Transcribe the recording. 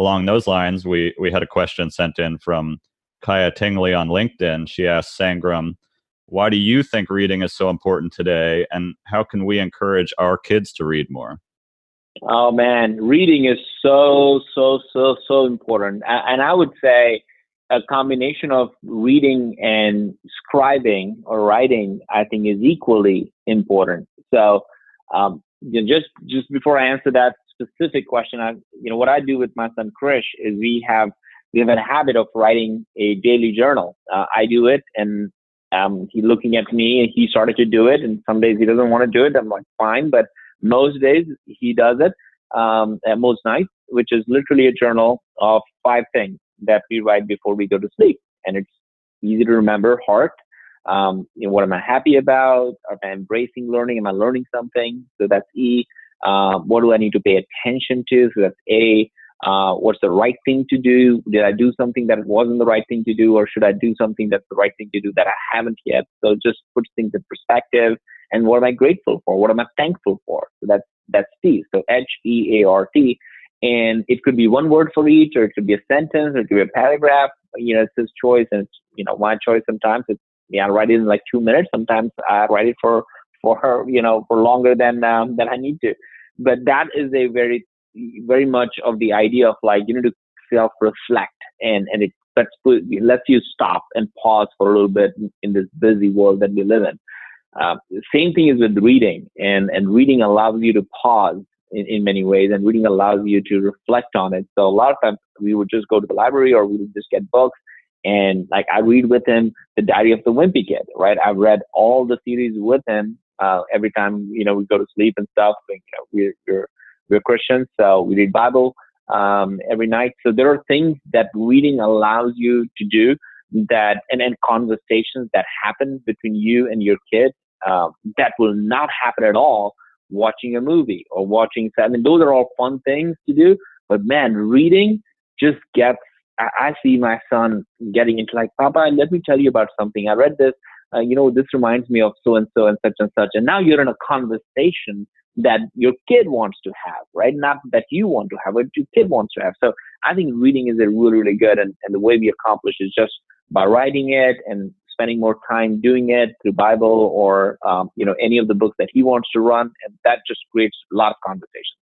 along those lines, we we had a question sent in from Kaya Tingley on LinkedIn. She asked Sangram, "Why do you think reading is so important today, and how can we encourage our kids to read more?" Oh man, reading is so so so so important, and I would say a combination of reading and scribing or writing, I think, is equally important. So, um, just just before I answer that specific question, I, you know, what I do with my son Krish is we have we have a habit of writing a daily journal. Uh, I do it, and um, he's looking at me, and he started to do it. And some days he doesn't want to do it. I'm like, fine, but most days he does it. Um, most nights, which is literally a journal of five things that we write before we go to sleep. And it's easy to remember heart. Um, you know, what am I happy about? Am I embracing learning? Am I learning something? So that's E. Uh, what do I need to pay attention to? So that's A. Uh, what's the right thing to do? Did I do something that wasn't the right thing to do, or should I do something that's the right thing to do that I haven't yet? So just puts things in perspective. And what am I grateful for? What am I thankful for? So that's that's T. So H E A R T. And it could be one word for each, or it could be a sentence, or it could be a paragraph. You know, it's his choice, and it's you know my choice. Sometimes it's yeah, I write it in like two minutes. Sometimes I write it for for her, you know, for longer than um, than I need to. But that is a very very much of the idea of like you need to self reflect and and it lets lets you stop and pause for a little bit in this busy world that we live in. Uh, same thing is with reading, and and reading allows you to pause in, in many ways, and reading allows you to reflect on it. So a lot of times we would just go to the library or we would just get books. And like I read with him the Diary of the Wimpy Kid, right? I've read all the series with him uh, every time you know we go to sleep and stuff. And, you know, we're, we're we're Christians, so we read Bible um, every night. So there are things that reading allows you to do that, and and conversations that happen between you and your kid uh, that will not happen at all watching a movie or watching. I mean, those are all fun things to do. But man, reading just gets. I, I see my son getting into like, Papa, let me tell you about something. I read this. Uh, you know, this reminds me of so and so and such and such. And now you're in a conversation that your kid wants to have, right? Not that you want to have, but your kid wants to have. So I think reading is a really, really good. And, and the way we accomplish is just by writing it and spending more time doing it through Bible or um, you know any of the books that he wants to run, and that just creates a lot of conversation.